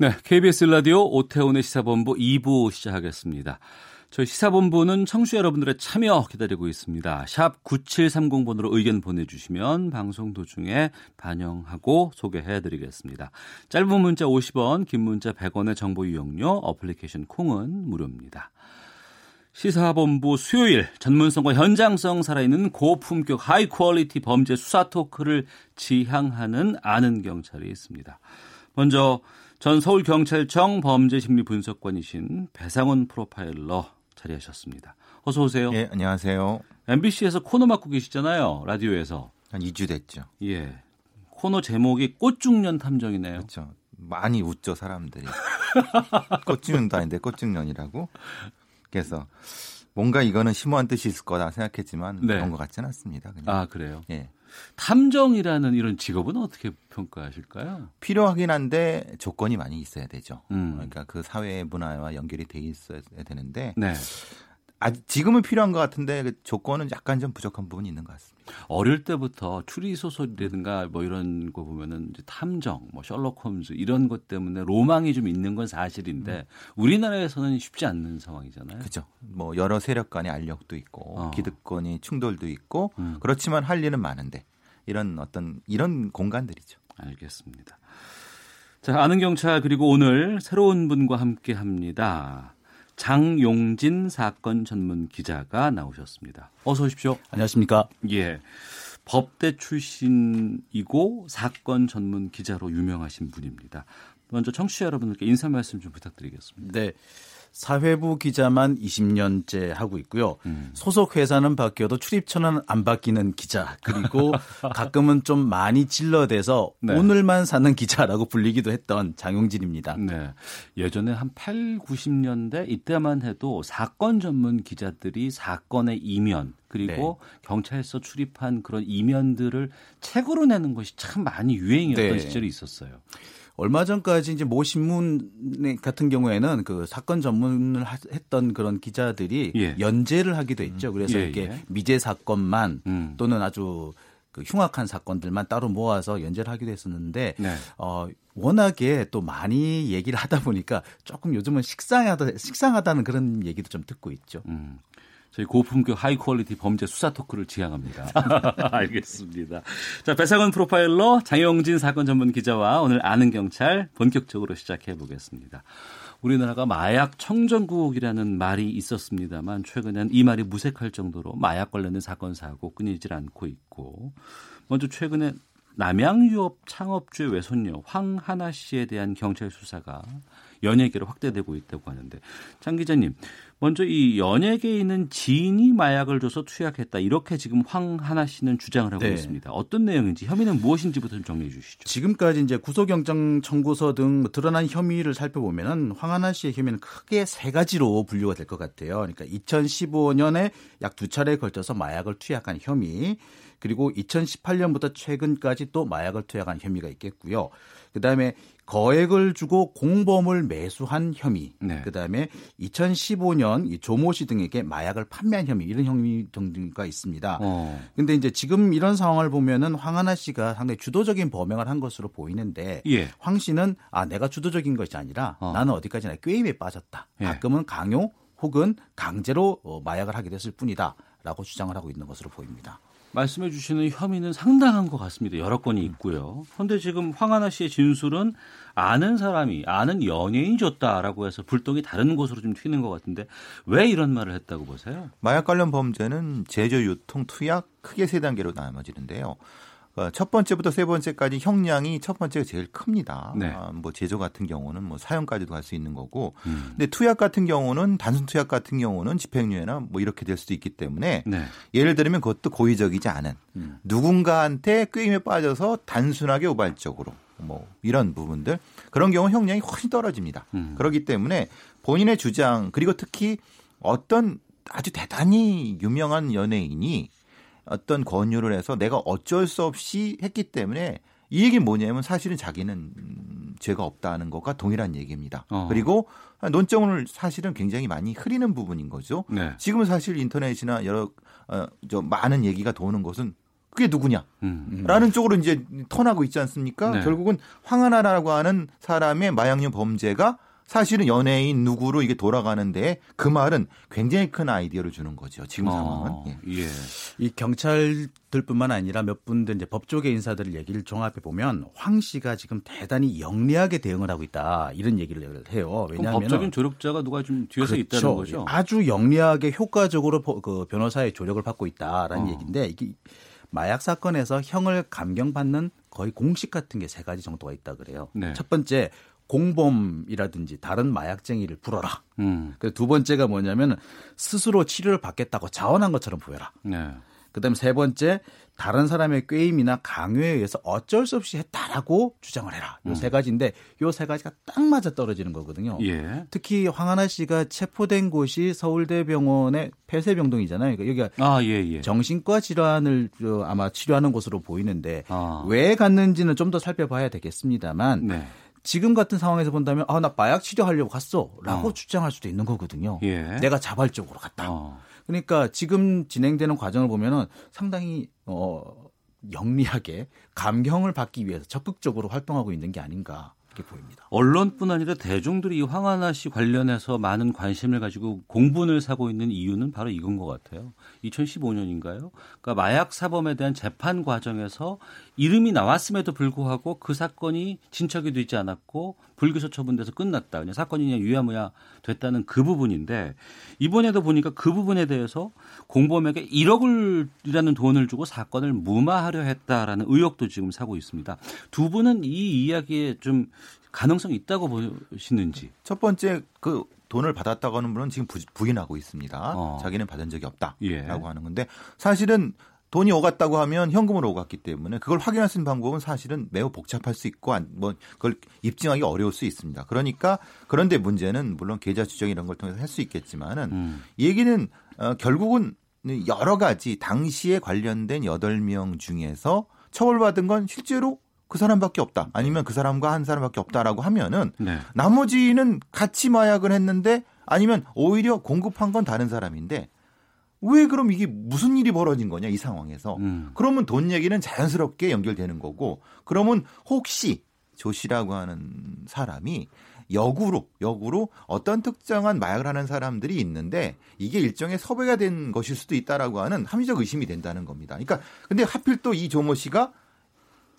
네, KBS 라디오 오태훈의 시사본부 2부 시작하겠습니다. 저희 시사본부는 청취자 여러분들의 참여 기다리고 있습니다. 샵 9730번으로 의견 보내주시면 방송 도중에 반영하고 소개해드리겠습니다. 짧은 문자 50원, 긴 문자 100원의 정보 이용료, 어플리케이션 콩은 무료입니다. 시사본부 수요일 전문성과 현장성 살아있는 고품격 high quality 범죄 수사 토크를 지향하는 아는 경찰이 있습니다. 먼저 전 서울경찰청 범죄심리분석관이신 배상훈 프로파일러 자리하셨습니다. 어서 오세요. 예, 안녕하세요. MBC에서 코너 맡고 계시잖아요. 라디오에서. 한 2주 됐죠. 예. 코너 제목이 꽃중년 탐정이네요. 그렇죠. 많이 웃죠, 사람들이. 꽃중년도 아닌데 꽃중년이라고. 그래서 뭔가 이거는 심오한 뜻이 있을 거다 생각했지만 네. 그런 것 같지는 않습니다. 그냥. 아, 그래요. 예. 탐정이라는 이런 직업은 어떻게 평가하실까요? 필요하긴 한데 조건이 많이 있어야 되죠. 음. 그러니까 그 사회 문화와 연결이 돼 있어야 되는데 네. 아직 지금은 필요한 것 같은데 그 조건은 약간 좀 부족한 부분이 있는 것 같습니다. 어릴 때부터 추리 소설이라든가 뭐 이런 거 보면은 이제 탐정, 뭐 셜록 홈즈 이런 것 때문에 로망이 좀 있는 건 사실인데 우리나라에서는 쉽지 않는 상황이잖아요. 그죠. 뭐 여러 세력 간의 알력도 있고 어. 기득권이 충돌도 있고 음. 그렇지만 할 일은 많은데 이런 어떤 이런 공간들이죠. 알겠습니다. 자, 아는 경찰 그리고 오늘 새로운 분과 함께 합니다. 장용진 사건 전문 기자가 나오셨습니다. 어서 오십시오. 안녕하십니까. 예. 법대 출신이고 사건 전문 기자로 유명하신 분입니다. 먼저 청취자 여러분들께 인사 말씀 좀 부탁드리겠습니다. 네. 사회부 기자만 20년째 하고 있고요. 음. 소속 회사는 바뀌어도 출입처는 안 바뀌는 기자. 그리고 가끔은 좀 많이 질러대서 네. 오늘만 사는 기자라고 불리기도 했던 장용진입니다. 네. 예전에 한 8, 90년대 이때만 해도 사건 전문 기자들이 사건의 이면 그리고 경찰서 출입한 그런 이면들을 책으로 내는 것이 참 많이 유행이었던 네. 시절이 있었어요. 얼마 전까지 이제 모 신문 같은 경우에는 그 사건 전문을 하- 했던 그런 기자들이 예. 연재를 하기도 했죠. 그래서 예, 이렇게 예. 미제 사건만 음. 또는 아주 그 흉악한 사건들만 따로 모아서 연재를 하기도 했었는데 네. 어 워낙에 또 많이 얘기를 하다 보니까 조금 요즘은 식상하다 식상하다는 그런 얘기도 좀 듣고 있죠. 음. 저희 고품격 high quality 범죄 수사 토크를 지향합니다. 알겠습니다. 자, 배상원 프로파일러 장영진 사건 전문 기자와 오늘 아는 경찰 본격적으로 시작해 보겠습니다. 우리나라가 마약 청정국이라는 말이 있었습니다만 최근엔 이 말이 무색할 정도로 마약 관련된 사건 사고 끊이질 않고 있고 먼저 최근에 남양유업 창업주의 외손녀 황하나 씨에 대한 경찰 수사가 연예계로 확대되고 있다고 하는데 장 기자님 먼저 이 연예계에 있는 지인이 마약을 줘서 투약했다 이렇게 지금 황하나 씨는 주장을 하고 네. 있습니다. 어떤 내용인지 혐의는 무엇인지부터 좀 정리해 주시죠. 지금까지 이제 구속영장 청구서 등뭐 드러난 혐의를 살펴보면은 황하나 씨의 혐의는 크게 세 가지로 분류가 될 것 같아요. 그러니까 2015년에 약 두 차례에 걸쳐서 마약을 투약한 혐의, 그리고 2018년부터 최근까지 또 마약을 투약한 혐의가 있겠고요. 그다음에 거액을 주고 공범을 매수한 혐의, 네. 그다음에 2015년 이 조모 씨 등에게 마약을 판매한 혐의 이런 혐의 등등가 있습니다. 어. 근데 이제 지금 이런 상황을 보면은 황하나 씨가 상당히 주도적인 범행을 한 것으로 보이는데 예. 황 씨는 아 내가 주도적인 것이 아니라 어. 나는 어디까지나 게임에 빠졌다. 예. 가끔은 강요 혹은 강제로 어, 마약을 하게 됐을 뿐이다라고 주장을 하고 있는 것으로 보입니다. 말씀해 주시는 혐의는 상당한 것 같습니다. 여러 건이 있고요. 그런데 지금 황하나 씨의 진술은 아는 사람이 아는 연예인이 줬다라고 해서 불똥이 다른 곳으로 좀 튀는 것 같은데 왜 이런 말을 했다고 보세요? 마약 관련 범죄는 제조, 유통, 투약 크게 세 단계로 나눠지는데요. 어, 첫 번째부터 세 번째까지 형량이 첫 번째가 제일 큽니다. 네. 아, 뭐 제조 같은 경우는 뭐 사형까지도 갈 수 있는 거고, 음. 근데 투약 같은 경우는 단순 투약 같은 경우는 집행유예나 뭐 이렇게 될 수도 있기 때문에 네. 예를 들면 그것도 고의적이지 않은 음. 누군가한테 꾀임에 빠져서 단순하게 우발적으로 뭐 이런 부분들 그런 경우 형량이 훨씬 떨어집니다. 음. 그렇기 때문에 본인의 주장 그리고 특히 어떤 아주 대단히 유명한 연예인이 어떤 권유를 해서 내가 어쩔 수 없이 했기 때문에 이 얘기 뭐냐면 사실은 자기는 음, 죄가 없다는 것과 동일한 얘기입니다. 어. 그리고 논점을 사실은 굉장히 많이 흐리는 부분인 거죠. 네. 지금은 사실 인터넷이나 여러 어, 저 많은 얘기가 도는 것은 그게 누구냐? 음. 라는 쪽으로 이제 턴하고 있지 않습니까? 네. 결국은 황하나라고 하는 사람의 마약류 범죄가 사실은 연예인 누구로 이게 돌아가는데 그 말은 굉장히 큰 아이디어를 주는 거죠. 지금 상황은. 어, 예. 예. 이 경찰들뿐만 아니라 몇 분들 이제 법조계 인사들 얘기를 종합해 보면 황 씨가 지금 대단히 영리하게 대응을 하고 있다 이런 얘기를 해요. 그럼 왜냐하면 법적인 조력자가 누가 좀 뒤에서 있다는 거죠. 아주 영리하게 효과적으로 보- 그 변호사의 조력을 받고 있다라는 어. 얘기인데 이게 마약 사건에서 형을 감경받는 거의 공식 같은 게 세 가지 정도가 있다 그래요. 네. 첫 번째 공범이라든지 다른 마약쟁이를 불어라. 음. 그두 번째가 뭐냐면 스스로 치료를 받겠다고 자원한 것처럼 보여라. 네. 그다음에 세 번째 다른 사람의 꾀임이나 강요에 의해서 어쩔 수 없이 했다라고 주장을 해라. 요세 가지인데 요 세 가지가 딱 맞아 떨어지는 거거든요. 예. 특히 황하나 씨가 체포된 곳이 서울대병원의 폐쇄병동이잖아요. 그러니까 여기가 아, 예, 예. 정신과 질환을 저 아마 치료하는 곳으로 보이는데 아. 왜 갔는지는 좀 더 살펴봐야 되겠습니다만 네. 지금 같은 상황에서 본다면 아 나 마약 치료하려고 갔어라고 어. 주장할 수도 있는 거거든요. 예. 내가 자발적으로 갔다. 어. 그러니까 지금 진행되는 과정을 보면은 상당히 어 영리하게 감경을 받기 위해서 적극적으로 활동하고 있는 게 아닌가 이렇게 보입니다. 언론뿐 아니라 대중들이 이 황하나 씨 관련해서 많은 관심을 가지고 공분을 사고 있는 이유는 바로 이건 것 같아요. 2015년인가요? 그러니까 마약 사범에 대한 재판 과정에서 이름이 나왔음에도 불구하고 그 사건이 진척이 되지 않았고 불기소 처분돼서 끝났다. 그냥 사건이 그냥 유야무야 됐다는 그 부분인데 이번에도 보니까 그 부분에 대해서 공범에게 1억을이라는 돈을 주고 사건을 무마하려 했다라는 의혹도 지금 사고 있습니다. 두 분은 이 이야기에 좀 가능성이 있다고 보시는지. 첫 번째 그 돈을 받았다고 하는 분은 지금 부, 부인하고 있습니다. 어. 자기는 받은 적이 없다라고 예. 하는 건데 사실은 돈이 오갔다고 하면 현금으로 오갔기 때문에 그걸 확인할 수 있는 방법은 사실은 매우 복잡할 수 있고 안- 뭐 그걸 입증하기 어려울 수 있습니다. 그러니까 그런데 문제는 물론 계좌 추적 이런 걸 통해서 할 수 있겠지만은 음. 이 얘기는 어, 결국은 여러 가지 당시에 관련된 8명 중에서 처벌받은 건 실제로 그 사람밖에 없다. 아니면 그 사람과 한 사람밖에 없다라고 하면은 네. 나머지는 같이 마약을 했는데 아니면 오히려 공급한 건 다른 사람인데 왜 그럼 이게 무슨 일이 벌어진 거냐 이 상황에서 음. 그러면 돈 얘기는 자연스럽게 연결되는 거고 그러면 혹시 조 씨라고 하는 사람이 역으로 역으로 어떤 특정한 마약을 하는 사람들이 있는데 이게 일종의 섭외가 된 것일 수도 있다라고 하는 합리적 의심이 된다는 겁니다. 그러니까 근데 하필 또 이 조모 씨가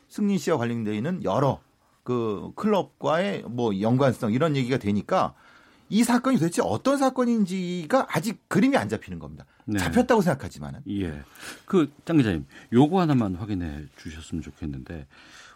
승린 씨와 관련되어 있는 여러 그 클럽과의 뭐 연관성 이런 얘기가 되니까 이 사건이 도대체 어떤 사건인지가 아직 그림이 안 잡히는 겁니다. 네. 잡혔다고 생각하지만은 예. 그, 장 기자님, 요거 하나만 확인해 주셨으면 좋겠는데,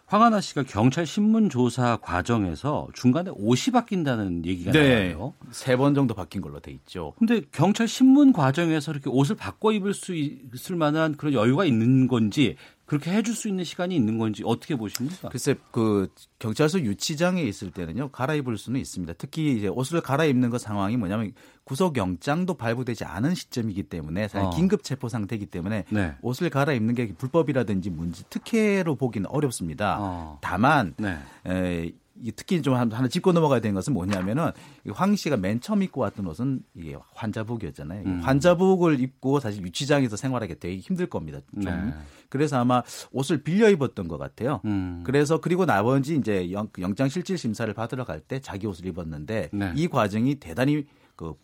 황하나 씨가 경찰 신문 조사 과정에서 중간에 옷이 바뀐다는 얘기가 네. 나와요. 세 번 정도 바뀐 걸로 돼 있죠. 근데 경찰 신문 과정에서 이렇게 옷을 바꿔 입을 수 있을 만한 그런 여유가 있는 건지, 그렇게 해줄 수 있는 시간이 있는 건지 어떻게 보십니까? 글쎄 그 경찰서 유치장에 있을 때는요 갈아입을 수는 있습니다. 특히 이제 옷을 갈아입는 그 상황이 뭐냐면 구속 영장도 발부되지 않은 시점이기 때문에 사실 어. 긴급 체포 상태이기 때문에 네. 옷을 갈아입는 게 불법이라든지 문제 특혜로 보기는 어렵습니다. 어. 다만 네. 에, 이 특히 좀 하나 짚고 넘어가야 되는 것은 뭐냐면은 이황 씨가 맨 처음 입고 왔던 옷은 이게 환자복이었잖아요. 음. 환자복을 입고 사실 유치장에서 생활하기 되게 힘들 겁니다. 좀. 네. 그래서 아마 옷을 빌려 입었던 것 같아요. 음. 그래서 그리고 나머지 이제 영, 영장 실질 심사를 받으러 갈 때 자기 옷을 입었는데 네. 이 과정이 대단히 그,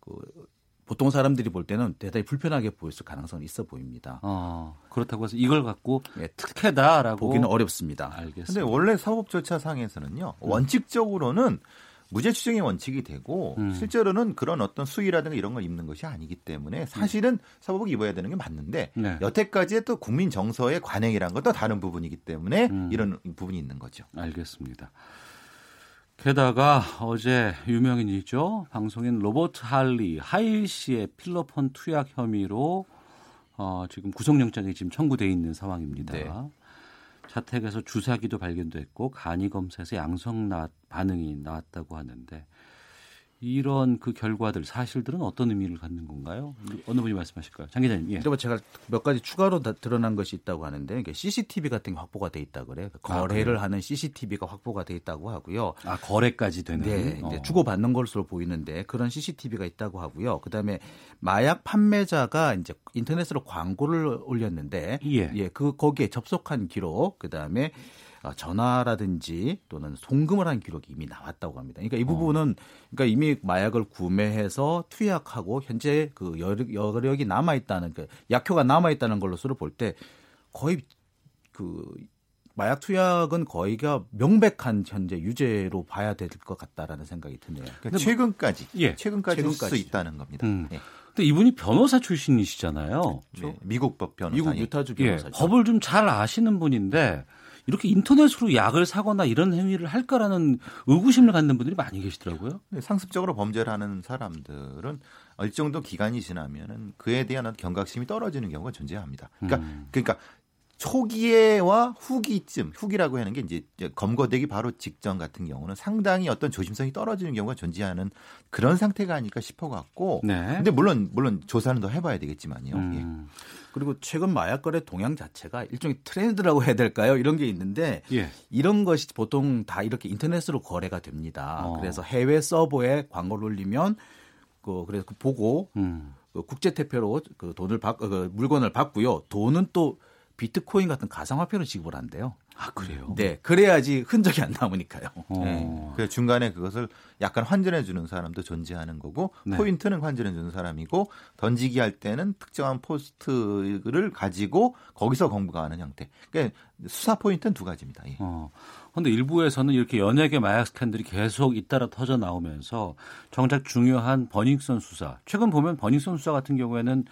그 보통 사람들이 볼 때는 대단히 불편하게 보였을 가능성이 있어 보입니다. 어, 그렇다고 해서 이걸 갖고 예, 특혜다라고. 보기는 어렵습니다. 알겠습니다. 근데 원래 사법 절차상에서는요 원칙적으로는 무죄 추정의 원칙이 되고 음. 실제로는 그런 어떤 수위라든가 이런 걸 입는 것이 아니기 때문에 사실은 사법을 입어야 되는 게 맞는데 네. 여태까지의 또 국민 정서의 관행이란 건 또 다른 부분이기 때문에 음. 이런 부분이 있는 거죠. 알겠습니다. 게다가 어제 유명인이죠. 방송인 로버트 할리 하일 씨의 필로폰 투약 혐의로 어, 지금 구속영장이 지금 청구돼 있는 상황입니다. 네. 자택에서 주사기도 발견됐고 간이 검사에서 양성 나, 반응이 나왔다고 하는데 이런 그 결과들 사실들은 어떤 의미를 갖는 건가요? 어느 분이 말씀하실까요? 장 기자님. 예. 그리고 제가 몇 가지 추가로 다 드러난 것이 있다고 하는데 이게 CCTV 같은 게 확보가 돼 있다 그래요. 거래를 아, 하는 CCTV가 확보가 돼 있다고 하고요. 아 거래까지 되는. 네, 어. 주고 받는 것으로 보이는데 그런 CCTV가 있다고 하고요. 그다음에 마약 판매자가 이제 인터넷으로 광고를 올렸는데 예. 그 거기에 접속한 기록, 그다음에 어, 전화라든지 또는 송금을 한 기록이 이미 나왔다고 합니다. 그러니까 이 부분은 그러니까 이미 마약을 구매해서 투약하고 현재 그 여력, 여력이 남아 있다는 그 약효가 남아 있다는 걸로서를 볼 때 거의 그 마약 투약은 거의가 명백한 현재 유죄로 봐야 될 것 같다라는 생각이 드네요. 그러니까 최근까지 예. 최근까지 할 수. 있다는 겁니다. 음. 예. 근데 이분이 변호사 출신이시잖아요. 네, 미국 법 변호사. 미국 유타주 예, 변호사죠. 법을 좀 잘 아시는 분인데 이렇게 인터넷으로 약을 사거나 이런 행위를 할까라는 의구심을 갖는 분들이 많이 계시더라고요. 네, 상습적으로 범죄를 하는 사람들은 어느 정도 기간이 지나면은 그에 대한 어떤 경각심이 떨어지는 경우가 존재합니다. 그러니까 음. 그러니까 초기에와 후기쯤 후기라고 하는 게 이제 검거되기 바로 직전 같은 경우는 상당히 어떤 조심성이 떨어지는 경우가 존재하는 그런 상태가 아닐까 싶어 갖고 네. 근데 물론 물론 조사는 더 해봐야 되겠지만요. 예. 음. 그리고 최근 마약 거래 동향 자체가 일종의 트렌드라고 해야 될까요? 이런 게 있는데 예. 이런 것이 보통 다 이렇게 인터넷으로 거래가 됩니다. 어. 그래서 해외 서버에 광고를 올리면 그 그래서 그 보고 음. 그 국제 대표로 그 돈을 받 그 물건을 받고요. 돈은 또 비트코인 같은 가상화폐로 지급을 한대요. 아 그래요. 네, 그래야지 흔적이 안 남으니까요. 어. 네. 그 중간에 그것을 약간 환전해 주는 사람도 존재하는 거고 네. 포인트는 환전해 주는 사람이고 던지기 할 때는 특정한 포스트를 가지고 거기서 공급하는 형태. 그러니까 수사 포인트는 두 가지입니다. 예. 어. 근데 일부에서는 이렇게 연예계 마약 스캔들이 계속 잇따라 터져 나오면서 정작 중요한 버닝썬 수사. 최근 보면 버닝썬 수사 같은 경우에는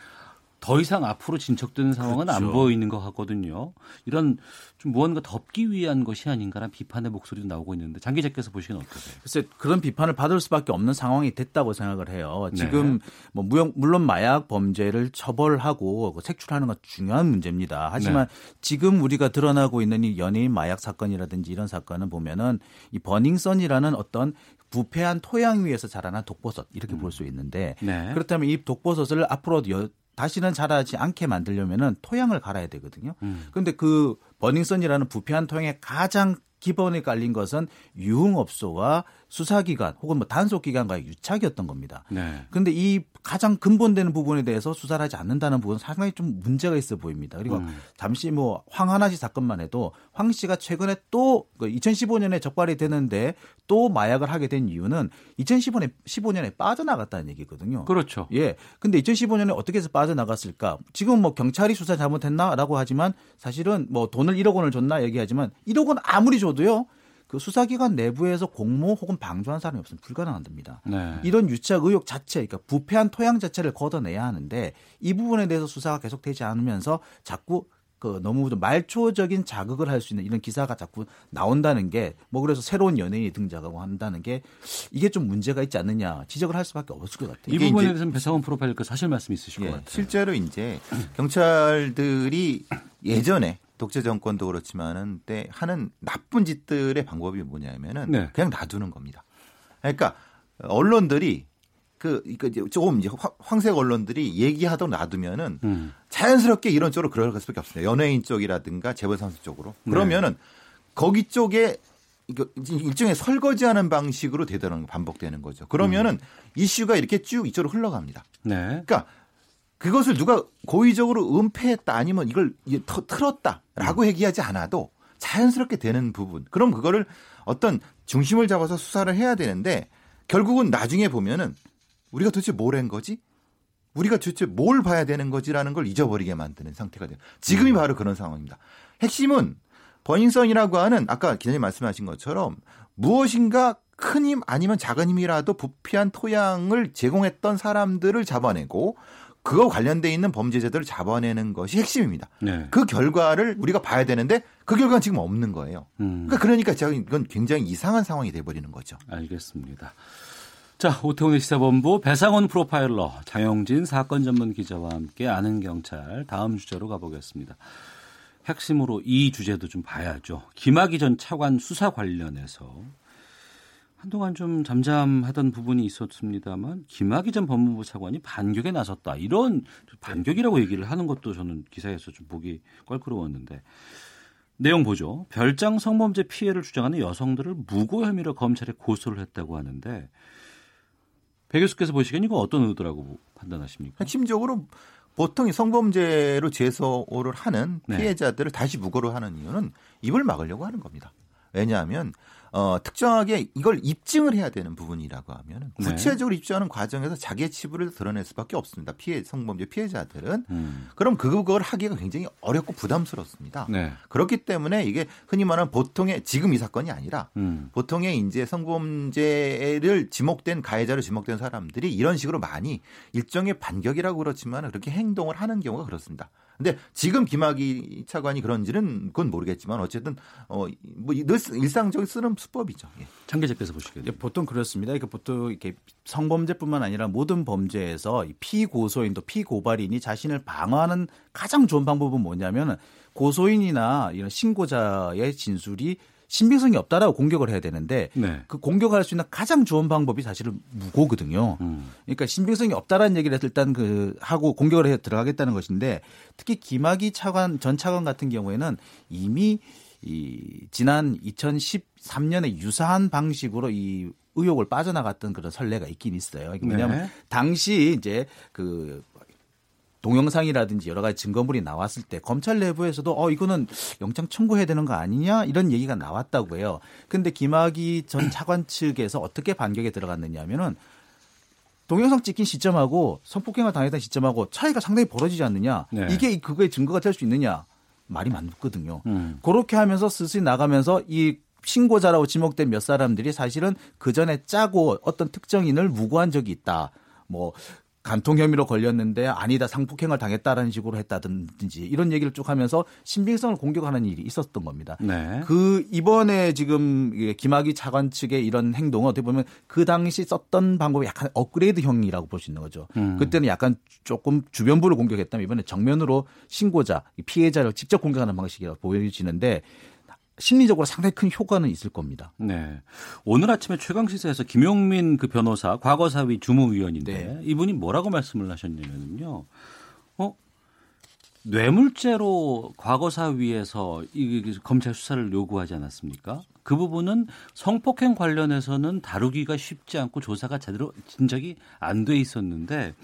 더 이상 앞으로 진척되는 상황은 안 그렇죠. 보이는 것 같거든요. 이런 좀 무언가 덮기 위한 것이 아닌가라는 비판의 목소리도 나오고 있는데 장 기자께서 보시기엔 어떠세요? 글쎄 그런 비판을 받을 수밖에 없는 상황이 됐다고 생각을 해요. 네. 지금 뭐 무용 물론 마약 범죄를 처벌하고 그 색출하는 건 중요한 문제입니다. 하지만 네. 지금 우리가 드러나고 있는 이 연예인 마약 사건이라든지 이런 사건은 보면은 이 버닝썬이라는 어떤 부패한 토양 위에서 자라난 독버섯 이렇게 볼수 있는데 네. 그렇다면 이 독버섯을 앞으로 여, 다시는 자라지 않게 만들려면은 토양을 갈아야 되거든요. 음. 그런데 그 버닝썬이라는 부패한 토양에 가장 기본에 깔린 것은 유흥업소와 수사기관 혹은 뭐 단속기관과의 유착이었던 겁니다. 네. 그런데 이 가장 근본되는 부분에 대해서 수사를 하지 않는다는 부분은 상당히 좀 문제가 있어 보입니다. 그리고 음. 잠시 뭐 황하나 씨 사건만 해도 황 씨가 최근에 또 2015년에 적발이 되는데 또 마약을 하게 된 이유는 2015년에 15년에 빠져나갔다는 얘기거든요. 그렇죠. 예. 근데 2015년에 어떻게 해서 빠져나갔을까? 지금 뭐 경찰이 수사 잘못했나라고 하지만 사실은 뭐 돈을 1억 원을 줬나 얘기하지만 1억 원 아무리 줘도요. 그 수사기관 내부에서 공모 혹은 방조한 사람이 없으면 불가능합니다. 네. 이런 유착 의혹 자체, 그러니까 부패한 토양 자체를 걷어내야 하는데 이 부분에 대해서 수사가 계속되지 않으면서 자꾸 그 너무 좀 말초적인 자극을 할 수 있는 이런 기사가 자꾸 나온다는 게 뭐 그래서 새로운 연예인이 등장하고 한다는 게 이게 좀 문제가 있지 않느냐 지적을 할 수밖에 없을 것 같아요. 이 부분에 대해서는 배상원 프로파일러 사실 말씀 있으실 예, 것 같아요. 실제로 이제 경찰들이 예전에 독재 정권도 그렇지만은 때 하는 나쁜 짓들의 방법이 뭐냐면은 네. 그냥 놔두는 겁니다. 그러니까 언론들이 그 이거 이제 조금 이제 황- 황색 언론들이 얘기하다 놔두면은 음. 자연스럽게 이런 쪽으로 그럴 수밖에 없습니다. 연예인 쪽이라든가 재벌상수 쪽으로. 네. 그러면은 거기 쪽에 이거 일종의 설거지하는 방식으로 되더라는 반복되는 거죠. 그러면은 이슈가 이렇게 쭉 이쪽으로 흘러갑니다. 네. 그러니까 그것을 누가 고의적으로 은폐했다 아니면 이걸 틀었다라고 얘기하지 않아도 자연스럽게 되는 부분. 그럼 그거를 어떤 중심을 잡아서 수사를 해야 되는데 결국은 나중에 보면은 우리가 도대체 뭘 한 거지? 우리가 도대체 뭘 봐야 되는 거지라는 걸 잊어버리게 만드는 상태가 돼요. 지금이 바로 그런 상황입니다. 핵심은 버닝썬이라고 하는 아까 기자님 말씀하신 것처럼 무엇인가 큰 힘 아니면 작은 힘이라도 부패한 토양을 제공했던 사람들을 잡아내고 그거 관련돼 있는 범죄자들을 잡아내는 것이 핵심입니다. 네. 그 결과를 우리가 봐야 되는데 그 결과는 지금 없는 거예요. 음. 그러니까 그러니까 제가 이건 굉장히 이상한 상황이 돼버리는 거죠. 알겠습니다. 자, 오태훈의 시사본부 배상원 프로파일러 장영진 사건 전문 기자와 함께 아는 경찰 다음 주제로 가보겠습니다. 핵심으로 이 주제도 좀 봐야죠. 김학의 전 차관 수사 관련해서 한동안 좀 잠잠하던 부분이 있었습니다만 김학의 전 법무부 차관이 반격에 나섰다. 이런 반격이라고 얘기를 하는 것도 저는 기사에서 좀 보기 껄끄러웠는데 내용 보죠. 별장 성범죄 피해를 주장하는 여성들을 무고 혐의로 검찰에 고소를 했다고 하는데 배 교수께서 보시기엔 이거 어떤 의도라고 판단하십니까? 핵심적으로 보통 이 성범죄로 제소를 하는 네. 피해자들을 다시 무고로 하는 이유는 입을 막으려고 하는 겁니다. 왜냐하면 어, 특정하게 이걸 입증을 해야 되는 부분이라고 하면 네. 구체적으로 입증하는 과정에서 자기의 치부를 드러낼 수밖에 없습니다. 피해 성범죄 피해자들은 음. 그럼 그걸 하기가 굉장히 어렵고 부담스럽습니다. 네. 그렇기 때문에 이게 흔히 말하는 보통의 지금 이 사건이 아니라 음. 보통의 이제 성범죄를 지목된 가해자로 지목된 사람들이 이런 식으로 많이 일종의 반격이라고 그렇지만 그렇게 행동을 하는 경우가 그렇습니다. 근데 지금 김학의 차관이 그런지는 그건 모르겠지만 어쨌든 어뭐 일상적인 쓰는 수법이죠. 예. 장 기자께서 보시기에는 예, 보통 그렇습니다. 그러니까 보통 이렇게 성범죄뿐만 아니라 모든 범죄에서 이 피고소인 또 피고발인이 자신을 방어하는 가장 좋은 방법은 뭐냐면 고소인이나 이런 신고자의 진술이 신빙성이 없다라고 공격을 해야 되는데 네. 그 공격할 수 있는 가장 좋은 방법이 사실은 무고거든요. 음. 그러니까 신빙성이 없다라는 얘기를 해서 일단 그 하고 공격을 해 들어가겠다는 것인데 특히 김학의 차관 전 차관 같은 경우에는 이미 이 지난 2013년에 유사한 방식으로 이 의혹을 빠져나갔던 그런 선례가 있긴 있어요. 뭐냐면 네. 당시 이제 그 동영상이라든지 여러 가지 증거물이 나왔을 때 검찰 내부에서도 어 이거는 영장 청구해야 되는 거 아니냐 이런 얘기가 나왔다고 해요. 근데 김학의 전 차관 측에서 어떻게 반격에 들어갔느냐면은 동영상 찍힌 시점하고 성폭행을 당했던 시점하고 차이가 상당히 벌어지지 않느냐 네. 이게 그거의 증거가 될 수 있느냐 말이 많거든요. 음. 그렇게 하면서 슬슬 나가면서 이 신고자라고 지목된 몇 사람들이 사실은 그 전에 짜고 어떤 특정인을 무고한 적이 있다. 뭐 간통 혐의로 걸렸는데 아니다 상폭행을 당했다라는 식으로 했다든지 이런 얘기를 쭉 하면서 신빙성을 공격하는 일이 있었던 겁니다. 네. 그 이번에 지금 김학의 차관 측의 이런 행동은 어떻게 보면 그 당시 썼던 방법이 약간 업그레이드형이라고 볼 수 있는 거죠. 음. 그때는 약간 조금 주변부를 공격했다면 이번에 정면으로 신고자 피해자를 직접 공격하는 방식이라고 보여지는데 심리적으로 상당히 큰 효과는 있을 겁니다. 네. 오늘 아침에 최강 시사에서 김용민 그 변호사 과거사위 주무위원인데 네. 이분이 뭐라고 말씀을 하셨냐면요. 어? 뇌물죄로 과거사위에서 이 검찰 수사를 요구하지 않았습니까? 그 부분은 성폭행 관련해서는 다루기가 쉽지 않고 조사가 제대로 진작이 안 돼 있었는데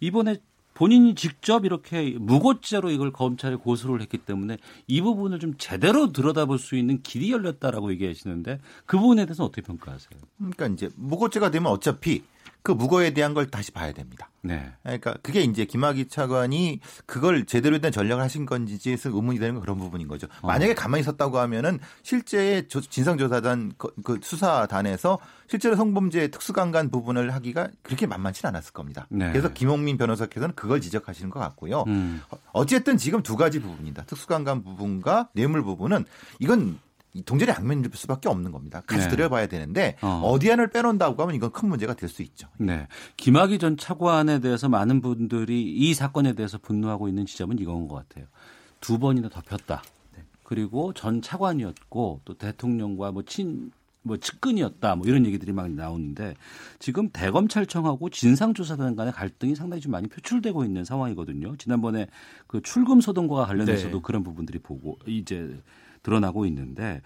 이번에 본인이 직접 이렇게 무고죄로 이걸 검찰에 고소를 했기 때문에 이 부분을 좀 제대로 들여다볼 수 있는 길이 열렸다라고 얘기하시는데 그 부분에 대해서 어떻게 평가하세요? 그러니까 이제 무고죄가 되면 어차피 그 무고에 대한 걸 다시 봐야 됩니다. 네. 그러니까 그게 이제 김학의 차관이 그걸 제대로 된 전략을 하신 건지에서 의문이 되는 건 그런 부분인 거죠. 만약에 가만히 있었다고 하면은 실제 조- 진상조사단 그- 그 수사단에서 실제로 성범죄 특수강간 부분을 하기가 그렇게 만만치 않았을 겁니다. 네. 그래서 김홍민 변호사께서는 그걸 지적하시는 것 같고요. 음. 어쨌든 지금 두 가지 부분이다. 특수강간 부분과 뇌물 부분은 이건 동전의 양면일 수밖에 없는 겁니다. 같이 네. 들여봐야 되는데 어. 어. 디 하나를 빼놓는다고 하면 이건 큰 문제가 될 수 있죠. 네. 김학의 전 차관에 대해서 많은 분들이 이 사건에 대해서 분노하고 있는 지점은 이건 것 같아요. 두 번이나 덮였다. 그리고 전 차관이었고 또 대통령과 뭐 친, 뭐 측근이었다. 뭐 이런 얘기들이 막 나오는데 지금 대검찰청하고 진상조사단 간의 갈등이 상당히 좀 많이 표출되고 있는 상황이거든요. 지난번에 그 출금 소동과 관련해서도 네. 그런 부분들이 보고 이제 드러나고 있는데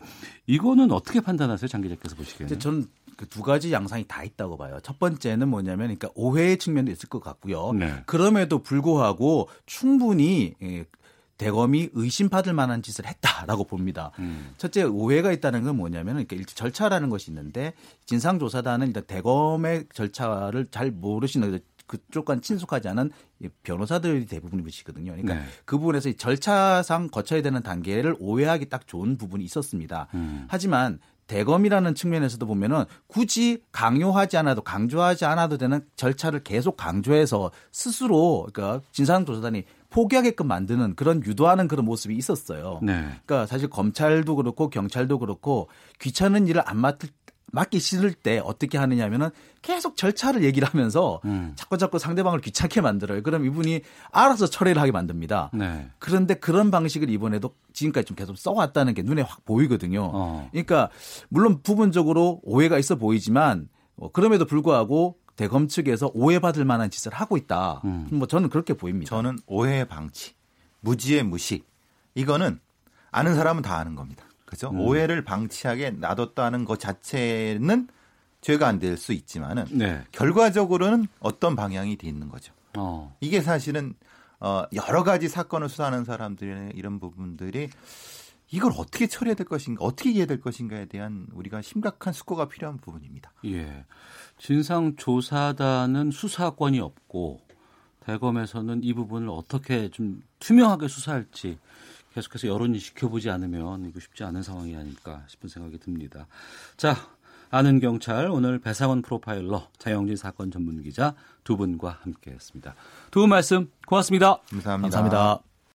이거는 어떻게 판단하세요? 장 기자께서 보시기에는? 저는 그두 가지 양상이 다 있다고 봐요. 첫 번째는 뭐냐면, 그러니까 오해의 측면도 있을 것 같고요. 네. 그럼에도 불구하고 충분히 예, 대검이 의심받을 만한 짓을 했다라고 봅니다. 음. 첫째 오해가 있다는 건 뭐냐면 그러니까 절차라는 것이 있는데 진상조사단은 일단 대검의 절차를 잘 모르시는 그쪽과 친숙하지 않은 이 변호사들이 대부분이시거든요. 그러니까 네. 그 부분에서 이 절차상 거쳐야 되는 단계를 오해하기 딱 좋은 부분이 있었습니다. 음. 하지만 대검이라는 측면에서도 보면은 굳이 강요하지 않아도 강조하지 않아도 되는 절차를 계속 강조해서 스스로 그러니까 진상조사단이 포기하게끔 만드는 그런 유도하는 그런 모습이 있었어요. 네. 그러니까 사실 검찰도 그렇고 경찰도 그렇고 귀찮은 일을 안 맡을 맞기 싫을 때 어떻게 하느냐면은 계속 절차를 얘기를 하면서 음. 자꾸 자꾸 상대방을 귀찮게 만들어요. 그럼 이분이 알아서 처리를 하게 만듭니다. 네. 그런데 그런 방식을 이번에도 지금까지 좀 계속 써왔다는 게 눈에 확 보이거든요. 어. 그러니까 물론 부분적으로 오해가 있어 보이지만 어, 그럼에도 불구하고 대검 측에서 오해받을 만한 짓을 하고 있다. 음. 뭐 저는 그렇게 보입니다. 저는 오해의 방치, 무지의 무식. 이거는 아는 사람은 다 아는 겁니다. 그죠? 음. 오해를 방치하게 놔뒀다는 것 자체는 죄가 안 될 수 있지만은 네. 결과적으로는 어떤 방향이 돼 있는 거죠. 어. 이게 사실은 어 여러 가지 사건을 수사하는 사람들의 이런 부분들이 이걸 어떻게 처리해야 될 것인가, 어떻게 이해해야 될 것인가에 대한 우리가 심각한 숙고가 필요한 부분입니다. 예. 진상조사단은 수사권이 없고 대검에서는 이 부분을 어떻게 좀 투명하게 수사할지 계속해서 여론이 지켜보지 않으면 이거 쉽지 않은 상황이 아닐까 싶은 생각이 듭니다. 자, 아는 경찰 오늘 배상원 프로파일러 장영진 사건 전문 기자 두 분과 함께했습니다. 두 분 말씀 고맙습니다. 감사합니다. 감사합니다.